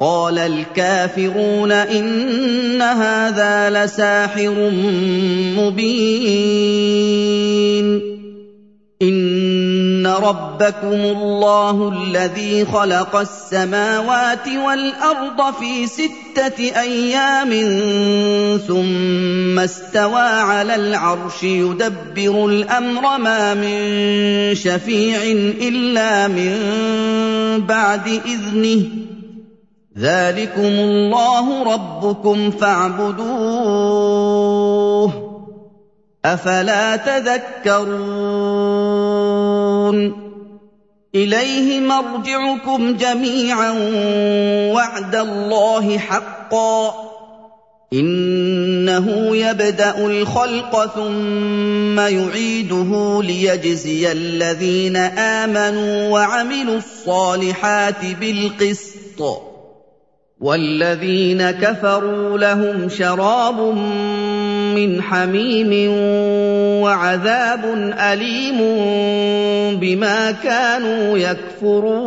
قال الكافرون إن هذا لساحر مبين. إن ربكم الله الذي خلق السماوات والأرض في ستة أيام ثم استوى على العرش يدبر الأمر ما من شفيع إلا من بعد إذنه. ذلكم الله ربكم فاعبدوه افلا تذكرون اليه مرجعكم جميعا وعد الله حقا انه يبدا الخلق ثم يعيده ليجزي الذين امنوا وعملوا الصالحات بالقسط والذين كفروا لهم شراب من حميم وعذاب أليم بما كانوا يكفرون.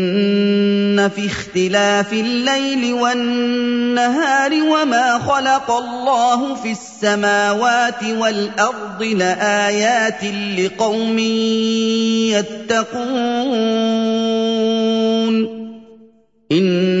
فِي اخْتِلَافِ اللَّيْلِ وَالنَّهَارِ وَمَا خَلَقَ اللَّهُ فِي السَّمَاوَاتِ وَالْأَرْضِ لَآيَاتٍ لِقَوْمٍ يَتَّقُونَ. إِنَّ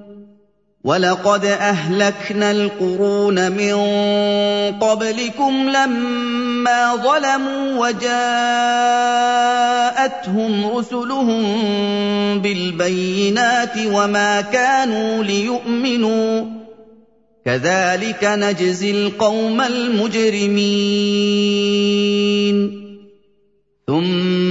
وَلَقَدْ أَهْلَكْنَا الْقُرُونَ مِن قَبْلِكُمْ لَمَّا ظَلَمُوا وَجَاءَتْهُمْ رُسُلُهُم بِالْبَيِّنَاتِ وَمَا كَانُوا لِيُؤْمِنُوا ۚ كَذَٰلِكَ نَجْزِي الْقَوْمَ الْمُجْرِمِينَ ثُمَّ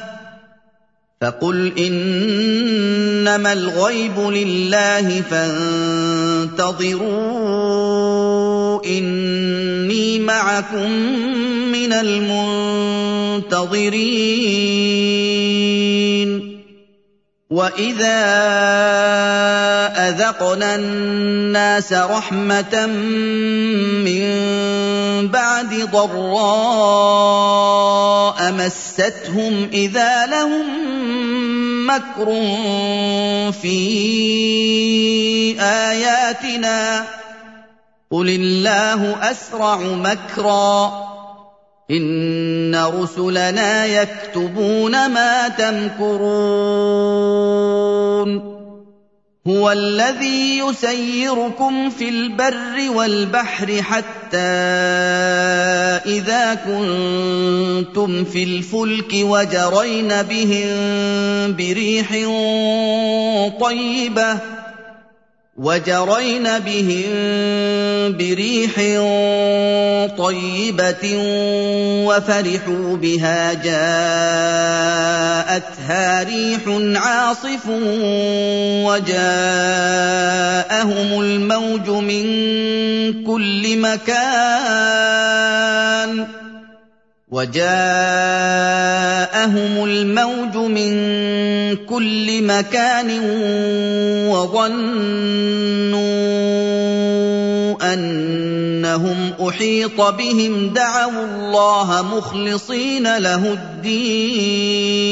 فَقُلْ إِنَّمَا الْغَيْبُ لِلَّهِ فَانتَظِرُوا إِنِّي مَعَكُم مِّنَ الْمُنتَظِرِينَ. وَإِذَا أَذَقْنَا النَّاسَ رَحْمَةً مِّن بَعْدِ ضَرَّاءَ مَسَّتْهُمْ إِذَا لَهُم مَّكْرٌ فِي آيَاتِنَا ۚ قُلِ اللَّهُ أَسْرَعُ مَكْرًا ۚ إِنَّ رُسُلَنَا يَكْتُبُونَ مَا تَمْكُرُونَ هُوَ الَّذِي يُسَيِّرُكُمْ فِي الْبَرِّ وَالْبَحْرِ حَتَّىٰ إِذَا كُنتُمْ فِي الْفُلْكِ وَجَرَيْنَ بِهِم بِرِيحٍ طَيِّبَةٍ وَجَرَيْنَ بِهِم بِرِيحٍ طَيِّبَةٍ وَفَرِحُوا بِهَا جَاءَتْهَا رِيحٌ عَاصِفٌ وَجَاءَهُمُ الْمَوْجُ مِن كُلِّ مَكَانٍ وَجَاءَهُمُ الْمَوْجُ مِن كُلِّ مَكَانٍ وَظَنُّوا أَنَّهُمْ أحيط بهم دعوا الله مخلصين له الدين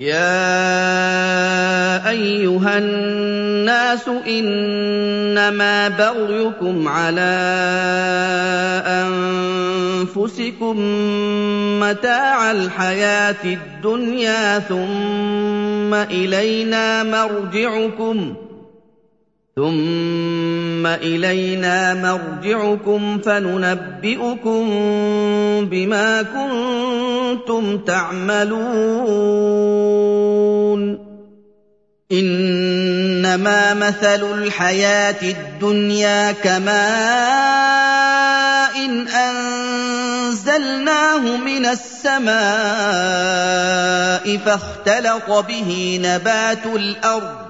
يا ايها الناس انما بغيكم على انفسكم متاع الحياة الدنيا ثم الينا مرجعكم ثم الينا مرجعكم فننبئكم بما كنتم تعملون انما مثل الحياة الدنيا كماء إن انزلناه من السماء فاختلط به نبات الأرض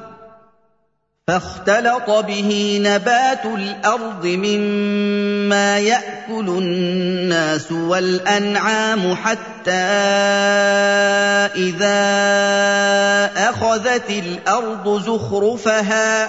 فاختلط به نبات الأرض مما يأكل الناس والأنعام حتى إذا أخذت الأرض زخرفها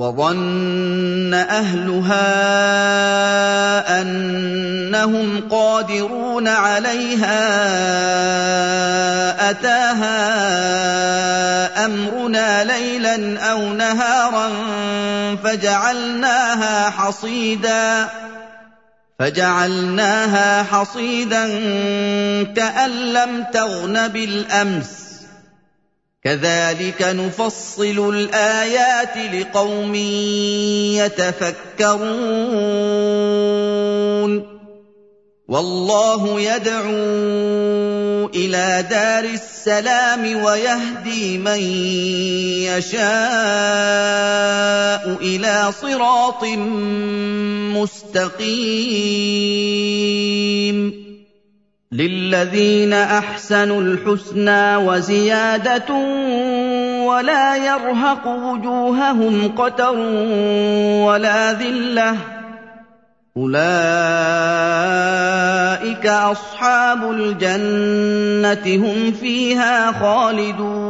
وظن أهلها أنهم قادرون عليها أتاها أمرنا ليلا أو نهارا فجعلناها حصيدا فجعلناها حصيدا كأن لم تغن بالأمس كذلك نفصل الآيات لقوم يتفكرون. والله يدعو إلى دار السلام ويهدي من يشاء إلى صراط مستقيم. للذين احسنوا الحسنى وزياده ولا يرهق وجوههم قتر ولا ذله اولئك اصحاب الجنه هم فيها خالدون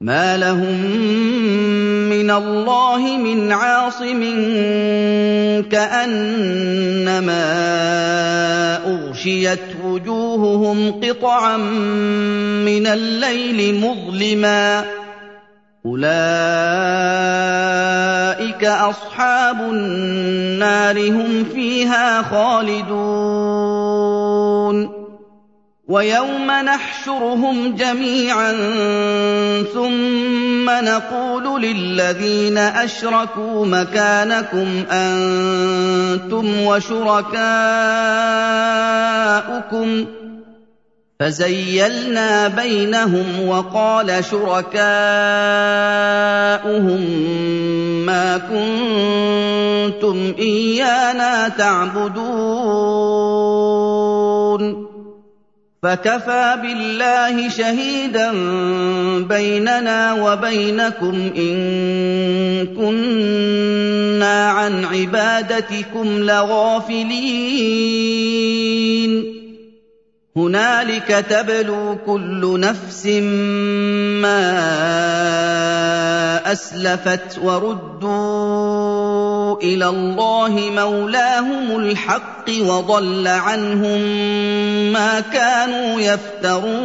ما لهم من الله من عاصم كانما اغشيت وجوههم قطعا من الليل مظلما اولئك اصحاب النار هم فيها خالدون ويوم نحشرهم جميعا ثم نقول للذين أشركوا مكانكم أنتم وشركاؤكم فزيلنا بينهم وقال شركاؤهم ما كنتم إيانا تعبدون فكفى بالله شهيدا بيننا وبينكم إن كنا عن عبادتكم لغافلين. هنالك تبلو كل نفس ما أسلفت وردوا إلى الله مولاهم الحق وضل عنهم ما كانوا يفترون.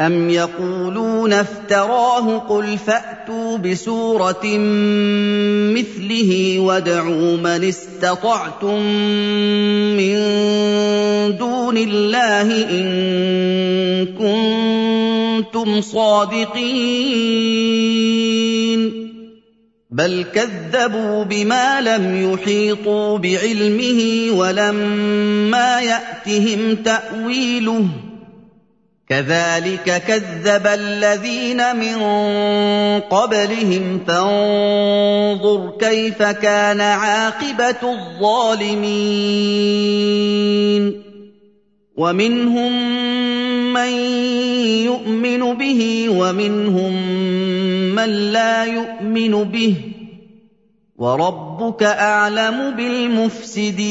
أَمْ يَقُولُونَ افْتَرَاهُ ۖ قُلْ فَأْتُوا بِسُورَةٍ مِّثْلِهِ وَادْعُوا مَنِ اسْتَطَعْتُم مِّن دُونِ اللَّهِ إِن كُنتُمْ صَادِقِينَ بَلْ كَذَّبُوا بِمَا لَمْ يُحِيطُوا بِعِلْمِهِ وَلَمَّا يَأْتِهِمْ تَأْوِيلُهُ ۚ كَذَٰلِكَ كَذَّبَ الَّذِينَ مِن قَبْلِهِمْ ۖ فَانظُرْ كَيْفَ كَانَ عَاقِبَةُ الظَّالِمِينَ. وَمِنْهُم مَّن يُؤْمِنُ بِهِ وَمِنْهُم مَّن لَّا يُؤْمِنُ بِهِ ۚ. وَرَبُّكَ أَعْلَمُ بِالْمُفْسِدِينَ.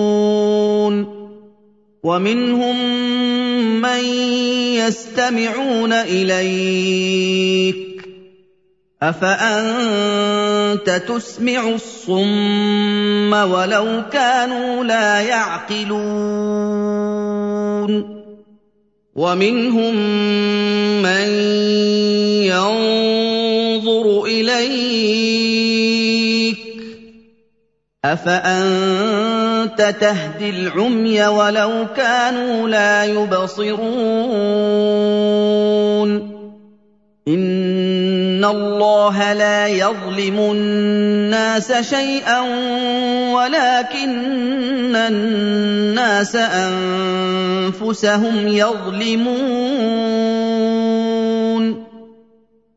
وَمِنْهُم مَّن يَسْتَمِعُونَ إِلَيْكَ ۚ. أَفَأَنتَ تُسْمِعُ الصُّمَّ وَلَوْ كَانُوا لَا يَعْقِلُونَ؟ وَمِنْهُم مَّن يَنظُرُ إِلَيْكَ ۚ. أَفَأَنتَ تَهْدِي الْعُمْيَ وَلَوْ كَانُوا لَا يُبْصِرُونَ. إِنَّ اللَّهَ لَا يَظْلِمُ النَّاسَ شَيْئًا وَلَٰكِنَّ النَّاسَ أَنفُسَهُمْ يَظْلِمُونَ.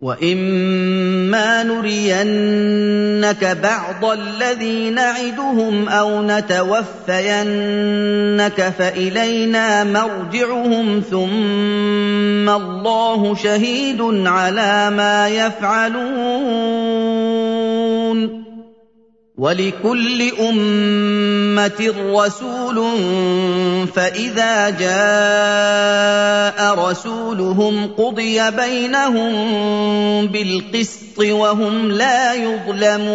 واما نرينك بعض الذي نعدهم أو نتوفينك فالينا مرجعهم ثم الله شهيد على ما يفعلون ولكل أمة رسول فإذا جاء رسولهم قضي بينهم بالقسط وهم لا يظلمون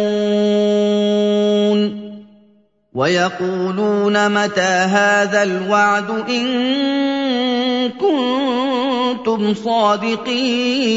ويقولون متى هذا الوعد إن كنتم صادقين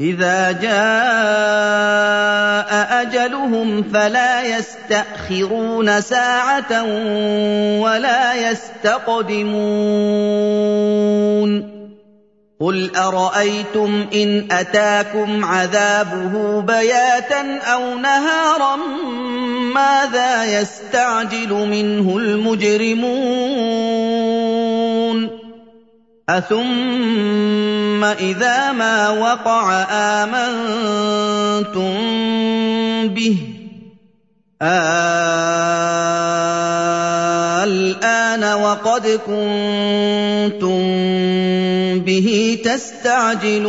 إذا جاء أجلهم فلا يستأخرون ساعة ولا يستقدمون. قل أرأيتم إن أتاكم عذابه بياتا أو نهارا ماذا يستعجل منه المجرمون؟ اثم اذا ما وقع امنتم به الان وقد كنتم به تستعجلون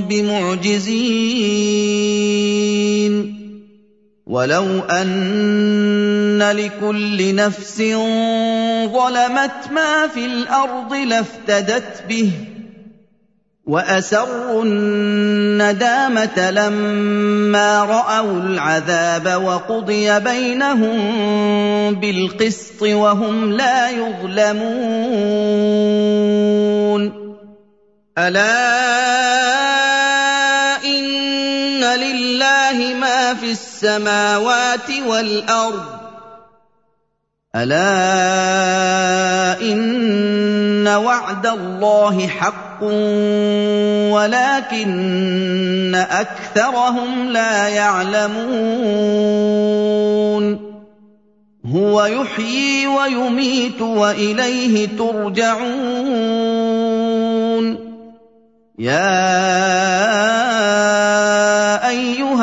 بمعجزين. ولو أن لكل نفس ظلمت ما في الأرض لافتدت به وأسروا الندامة لما رأوا العذاب وقضي بينهم بالقسط وهم لا يظلمون. ألا ما في السماوات والأرض. ألا إن وعد الله حق ولكن أكثرهم لا يعلمون. هو يحيي ويميت وإليه ترجعون. يا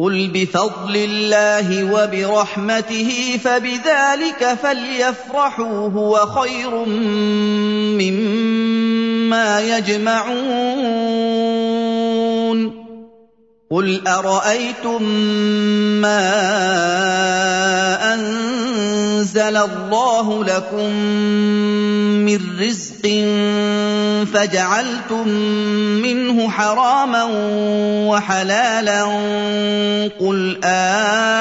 قل بفضل الله وبرحمته فبذلك فليفرحوا هو خير مما يجمعون. قل ارايتم ما انزل الله لكم من رزق فجعلتم منه حراما وحلالا قل آه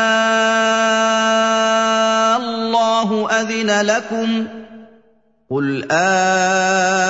الله اذن لكم قل آه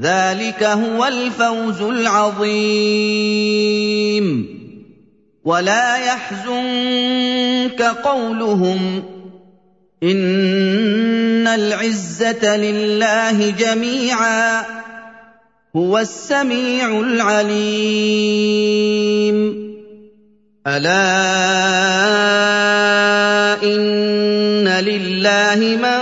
ذلك هو الفوز العظيم. ولا يحزنك قولهم ان العزه لله جميعا هو السميع العليم. الا ان لله من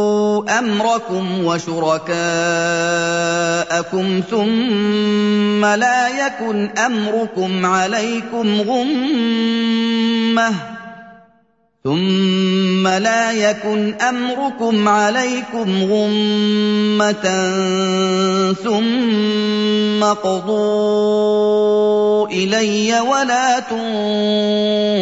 أمركم وشركاءكم ثم لا يكن أمركم عليكم غمة ثم لا يكن أمركم عليكم غمة ثم قضوا إلي ولا تنظرون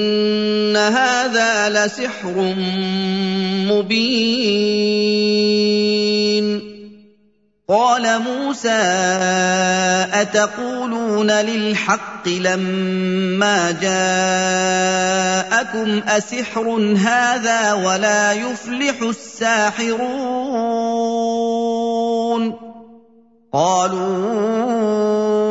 هَٰذَا لَسِحْرٌ مُّبِينٌ. قال موسى أتقولون للحق لما جاءكم أسحر هذا ولا يفلح الساحرون؟ قالوا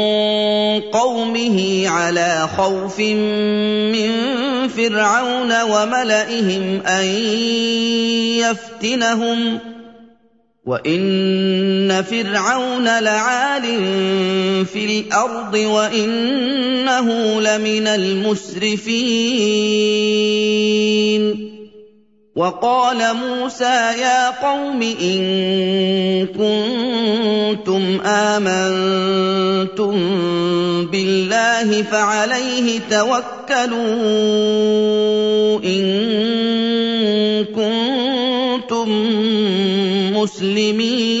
قَوْمِهِ عَلَىٰ خَوْفٍ مِّن فِرْعَوْنَ وَمَلَئِهِمْ أَن يَفْتِنَهُمْ ۚ وَإِنَّ فِرْعَوْنَ لَعَالٍ فِي الْأَرْضِ وَإِنَّهُ لَمِنَ الْمُسْرِفِينَ وَقَالَ مُوسَىٰ يَا قَوْمِ إِن كُنتُمْ آمَنتُم بِاللَّهِ فَعَلَيْهِ تَوَكَّلُوا إِن كُنتُم مُّسْلِمِينَ.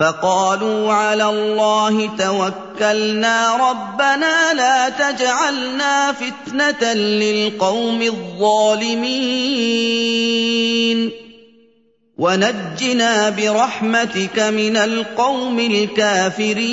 فَقَالُوا عَلَى اللَّهِ تَوَكَّلْنَا رَبَّنَا لَا تَجْعَلْنَا فِتْنَةً لِّلْقَوْمِ الظَّالِمِينَ. وَنَجِّنَا بِرَحْمَتِكَ مِنَ الْقَوْمِ الْكَافِرِينَ.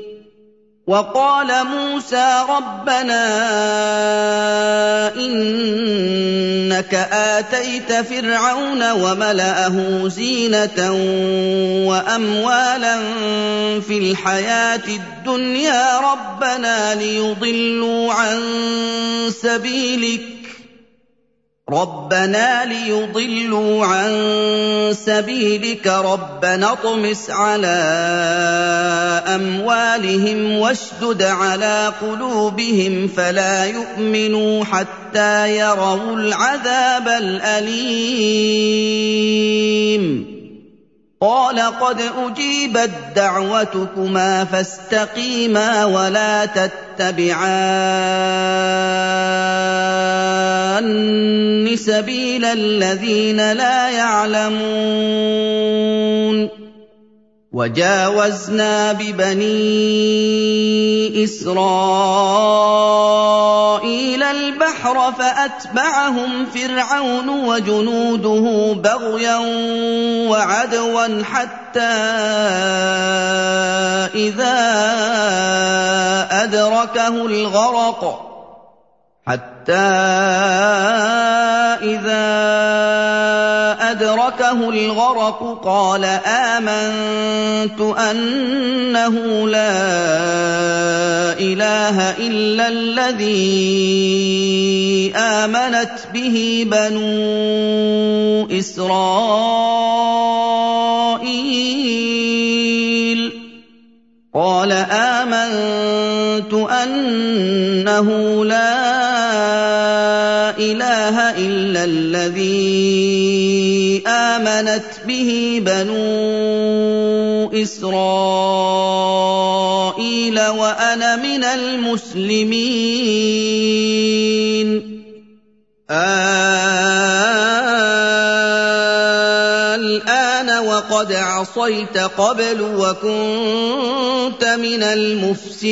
وقال موسى ربنا إنك آتيت فرعون وملأه زينة وأموالا في الحياة الدنيا ربنا ليضلوا عن سبيلك رَبَّنَا لِيُضِلُّوا عَن سَبِيلِكَ رَبَّنَا اطْمِسْ عَلَىٰ أَمْوَالِهِمْ وَاشْدُدْ عَلَىٰ قُلُوبِهِمْ فَلَا يُؤْمِنُوا حَتَّىٰ يَرَوُا الْعَذَابَ الْأَلِيمَ. قال قد أجيبت دعوتكما فاستقيما ولا تتبعان سبيل الذين لا يعلمون وجاوزنا ببني إسرائيل البحر فأتبعهم فرعون وجنوده بغيا وعدوا حتى إذا أدركه الغرق حتى إذا أدركه الغرق قال آمنت أنه لا إله إلا الذي آمنت به بنو إسرائيل. قال آمنت أنه لا إله إلا الذي امنت به بنو إسرائيل وأنا من المسلمين. الآن وقد عصيت قبل وكنت من المفسدين.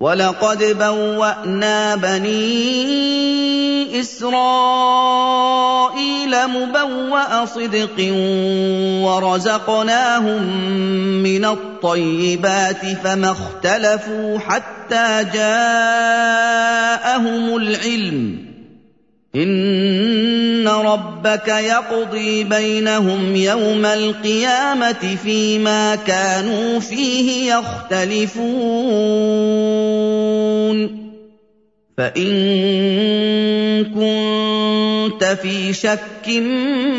وَلَقَدْ بَوَّأْنَا بَنِي إِسْرَائِيلَ مُبَوَّأَ صِدْقٍ وَرَزَقْنَاهُم مِّنَ الطَّيِّبَاتِ فَمَا اخْتَلَفُوا حَتَّىٰ جَاءَهُمُ الْعِلْمُ إن ربك يقضي بينهم يوم القيامة فيما كانوا فيه يختلفون. فإن كنت في شك مما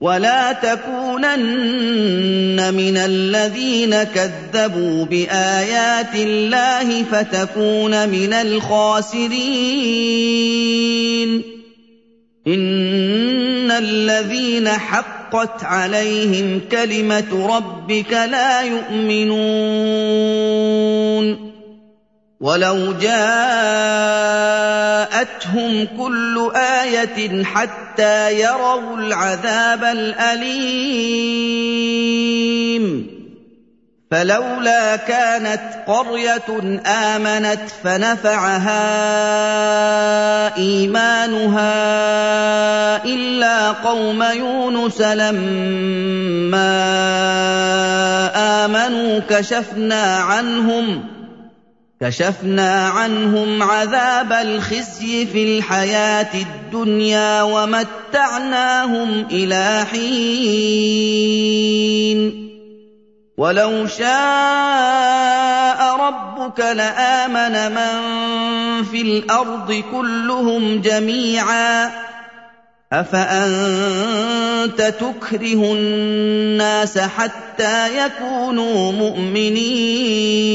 ولا تكونن من الذين كذبوا بايات الله فتكون من الخاسرين ان الذين حقت عليهم كلمه ربك لا يؤمنون وَلَوْ جَاءَتْهُمْ كُلُّ آيَةٍ حَتَّىٰ يَرَوُا الْعَذَابَ الْأَلِيمَ فَلَوْلَا كَانَتْ قَرْيَةٌ آمَنَتْ فَنَفَعَهَا إِيمَانُهَا إِلَّا قَوْمَ يُونُسَ لَمَّا آمَنُوا كَشَفْنَا عَنْهُمْ كشفنا عنهم عذاب الخزي في الحياة الدنيا ومتعناهم إلى حين. ولو شاء ربك لآمن من في الأرض كلهم جميعا. أفأنت تكره الناس حتى يكونوا مؤمنين؟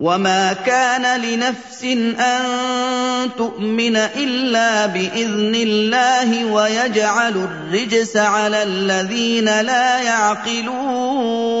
وما كان لنفس أن تؤمن إلا بإذن الله ويجعل الرجس على الذين لا يعقلون.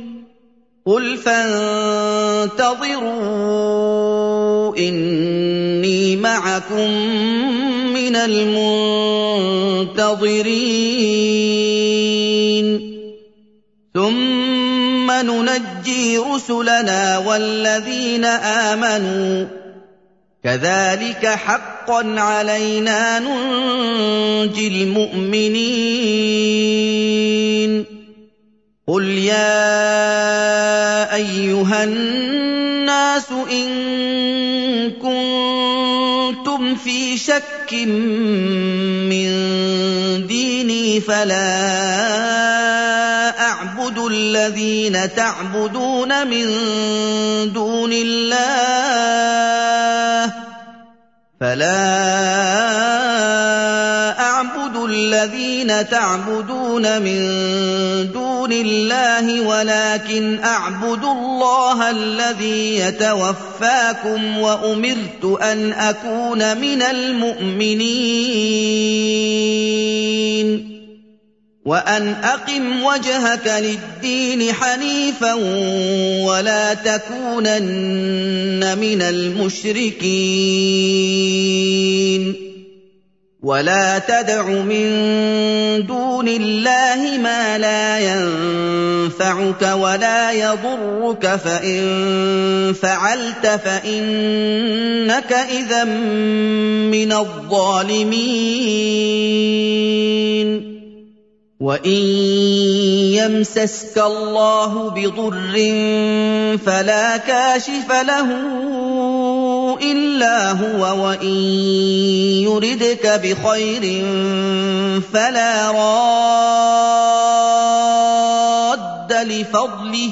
قل فانتظروا اني معكم من المنتظرين ثم ننجي رسلنا والذين امنوا كذلك حقا علينا ننجي المؤمنين قل يا أيها الناس إن كنتم في شك من ديني فلا أعبد الذين تعبدون من دون الله فلا أعبد الذين تعبدون من دون الله ولكن أعبد الله الذي يتوفاكم وأمرت أن أكون من المؤمنين وأن أقم وجهك للدين حنيفا ولا تكونن من المشركين ولا تدع من دون الله ما لا ينفعك ولا يضرك فان فعلت فانك اذا من الظالمين وان يمسسك الله بضر فلا كاشف له الا هو وان يردك بخير فلا راد لفضله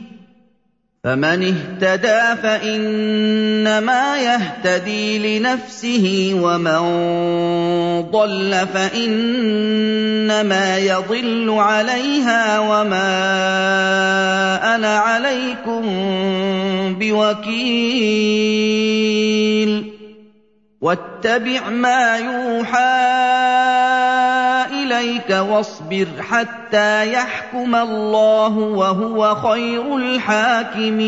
فمن اهتدى فإنما يهتدي لنفسه ومن ضل فإنما يضل عليها وما أنا عليكم بوكيل. واتبع ما يوحى اليك واصبر حتى يحكم الله وهو خير الحاكمين.